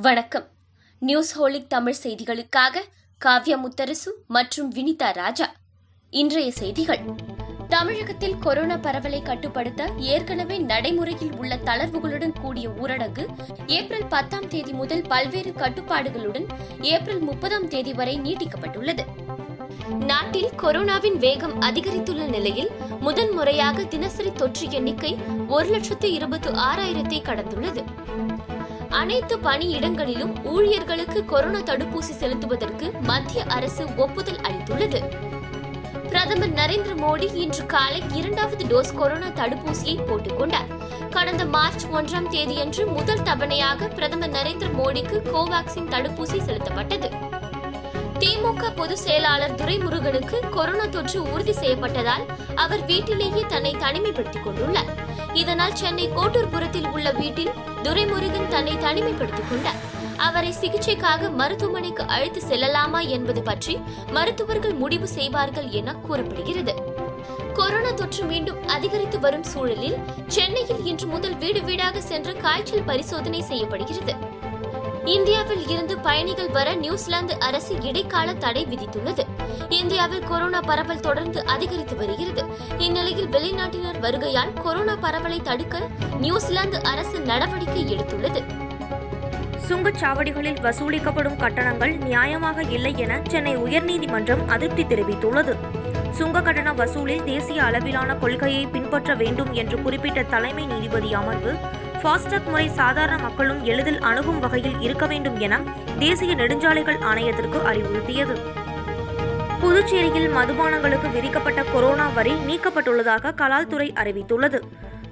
வணக்கம். News holic Tamil செய்திகளுக்காக காவ்யா முத்தரசு மற்றும் வினிதா ராஜா. இன்றைய செய்திகள். தமிழகத்தில் கொரோனா பரவலை கட்டுப்படுத்த ஏற்கனவே நடைமுறையில் உள்ள தளர்வுகளுடன் கூடிய ஊரடங்கு ஏப்ரல் பத்தாம் தேதி முதல் பல்வேறு கட்டுப்பாடுகளுடன் ஏப்ரல் முப்பதாம் தேதி வரை நீட்டிக்கப்பட்டுள்ளது. நாட்டில் கொரோனாவின் வேகம் அதிகரித்துள்ள நிலையில் முதன்முறையாக தினசரி தொற்று எண்ணிக்கை ஒரு லட்சத்து இருபத்து ஆறாயிரத்தை கடந்துள்ளது. அனைத்து பணியிடங்களிலும் ஊழியர்களுக்கு கொரோனா தடுப்பூசி செலுத்துவதற்கு மத்திய அரசு ஒப்புதல் அளித்துள்ளது. பிரதமர் நரேந்திர மோடி இன்று காலை இரண்டாவது டோஸ் கொரோனா தடுப்பூசியை போட்டுக் கொண்டார். கடந்த மார்ச் ஒன்றாம் தேதியன்று முதல் தவணையாக பிரதமர் நரேந்திர மோடிக்கு கோவாக்சின் தடுப்பூசி செலுத்தப்பட்டது. திமுக பொதுச் செயலாளர் துரைமுருகனுக்கு கொரோனா தொற்று உறுதி செய்யப்பட்டதால் அவர் வீட்டிலேயே தன்னை தனிமைப்படுத்திக் கொண்டுள்ளார். இதனால் சென்னை கோட்டூர்புரத்தில் உள்ள வீட்டில் துரைமுருகன் தன்னை தனிமைப்படுத்திக் கொண்டார். அவரை சிகிச்சைக்காக மருத்துவமனைக்கு அழைத்து செல்லலாமா என்பது பற்றி மருத்துவர்கள் முடிவு செய்வார்கள் என கூறப்படுகிறது. கொரோனா தொற்று மீண்டும் அதிகரித்து வரும் சூழலில் சென்னையில் இன்று முதல் வீடு வீடாக சென்று காய்ச்சல் பரிசோதனை செய்யப்படுகிறது. இந்தியாவில் இருந்து பயணிகள் வர நியூசிலாந்து அரசு இடைக்கால தடை விதித்துள்ளது. இந்தியாவில் கொரோனா பரவல் தொடர்ந்து அதிகரித்து வருகிறது. இந்நிலையில் வெளிநாட்டினர் வருகையால் கொரோனா பரவலை தடுக்க நியூசிலாந்து அரசு நடவடிக்கை எடுத்துள்ளது. சுங்கச்சாவடிகளில் வசூலிக்கப்படும் கட்டணங்கள் நியாயமாக இல்லை என சென்னை உயர்நீதிமன்றம் அதிருப்தி தெரிவித்துள்ளது. சுங்க கட்டண வசூலில் தேசிய அளவிலான கொள்கையை பின்பற்ற வேண்டும் என்று குறிப்பிட்ட தலைமை நீதிபதி அமர்வு ஃபாஸ்டாக் முறை சாதாரண மக்களும் எளிதில் அணுகும் வகையில் இருக்க வேண்டும் என தேசிய நெடுஞ்சாலைகள் ஆணையத்திற்கு அறிவுறுத்தியது. புதுச்சேரியில் மதுபானங்களுக்கு விதிக்கப்பட்ட கொரோனா வரி நீக்கப்பட்டுள்ளதாக கலால்துறை அறிவித்துள்ளது.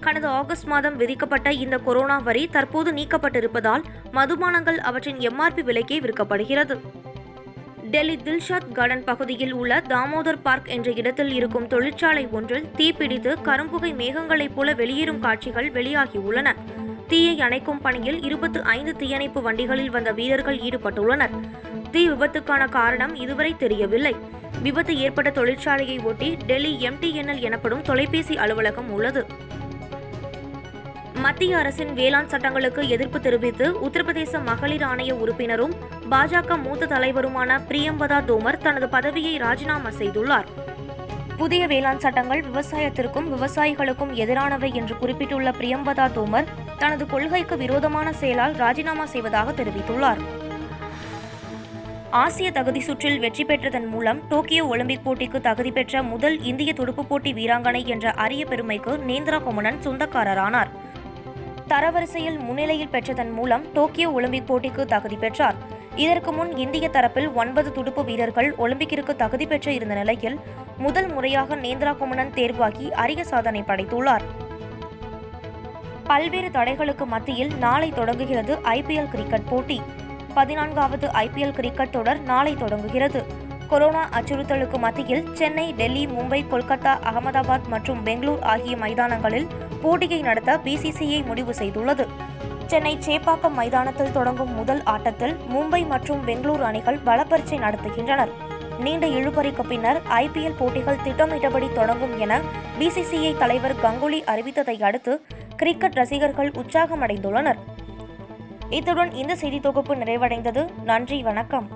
கடந்த ஆகஸ்ட் மாதம் விதிக்கப்பட்ட இந்த கொரோனா வரி தற்போது நீக்கப்பட்டிருப்பதால் மதுபானங்கள் அவற்றின் எம்ஆர்பி விலைக்கே விற்கப்படுகிறது. டெல்லி தில்ஷாத் கார்டன் பகுதியில் உள்ள தாமோதர் பார்க் என்ற இடத்தில் இருக்கும் தொழிற்சாலை ஒன்றில் தீப்பிடித்து கரும்புகை மேகங்களைப் போல வெளியேறும் காட்சிகள் வெளியாகியுள்ளன தீயை அணைக்கும் பணியில் இருபத்து ஐந்து தீயணைப்பு வண்டிகளில் வந்த வீரர்கள் ஈடுபட்டுள்ளனர். தீ விபத்துக்கான காரணம் இதுவரை தெரியவில்லை. விபத்து ஏற்பட்ட தொழிற்சாலையை ஒட்டி டெல்லி எம்டிஎன்எல் எனப்படும் தொலைபேசி அலுவலகம் உள்ளது. மத்திய அரசின் வேளாண் சட்டங்களுக்கு எதிர்ப்பு தெரிவித்து உத்தரப்பிரதேச மகளிர் ஆணைய உறுப்பினரும் பாஜக மூத்த தலைவருமான பிரியம்பதா தோமர் தனது பதவியை ராஜினாமா செய்துள்ளார். புதிய வேளாண் சட்டங்கள் விவசாயத்திற்கும் விவசாயிகளுக்கும் எதிரானவை என்று குறிப்பிட்டுள்ள பிரியம்பதா தோமர் தனது கொள்கைக்கு விரோதமான செயலால் ராஜினாமா செய்வதாக தெரிவித்துள்ளார். ஆசிய தகுதி சுற்றில் வெற்றி பெற்றதன் மூலம் டோக்கியோ ஒலிம்பிக் போட்டிக்கு தகுதி பெற்ற முதல் இந்திய துடுப்பு போட்டி வீராங்கனை என்ற அரிய பெருமைக்கு நேந்திரா குமணன் சொந்தக்காரரானார். தரவரிசையில் முன்னிலையில் பெற்றதன் மூலம் டோக்கியோ ஒலிம்பிக் போட்டிக்கு தகுதி பெற்றார். இதற்கு முன் இந்திய தரப்பில் ஒன்பது துடுப்பு வீரர்கள் ஒலிம்பிக்கிற்கு தகுதி பெற்று இருந்த நிலையில் முதல் முறையாக நேந்திரா குமணன் தேர்வாகி அரிய சாதனை படைத்துள்ளார். பல்வேறு தடைகளுக்கு மத்தியில் நாளை தொடங்குகிறது ஐபிஎல் கிரிக்கெட் போட்டி. பதினான்காவது ஐபிஎல் கிரிக்கெட் தொடர் நாளை தொடங்குகிறது. கொரோனா அச்சுறுத்தலுக்கு மத்தியில் சென்னை டெல்லி மும்பை கொல்கத்தா அகமதாபாத் மற்றும் பெங்களூர் ஆகிய மைதானங்களில் போட்டியை நடத்த பிசிசிஐ முடிவு செய்துள்ளது. சென்னை சேப்பாக்கம் மைதானத்தில் தொடங்கும் முதல் ஆட்டத்தில் மும்பை மற்றும் பெங்களூர் அணிகள் பலப்பரீட்சை நடத்துகின்றனர். நீண்ட இழுபறிக்கு பின்னர் ஐபிஎல் போட்டிகள் திட்டமிட்டபடி தொடங்கும் என பிசிசிஐ தலைவர் கங்குலி அறிவித்ததை அடுத்து கிரிக்கெட் ரசிகர்கள் உற்சாகமடைந்துள்ளனர். இத்துடன் இந்த செய்தி தொகுப்பு நிறைவடைந்தது. நன்றி வணக்கம்.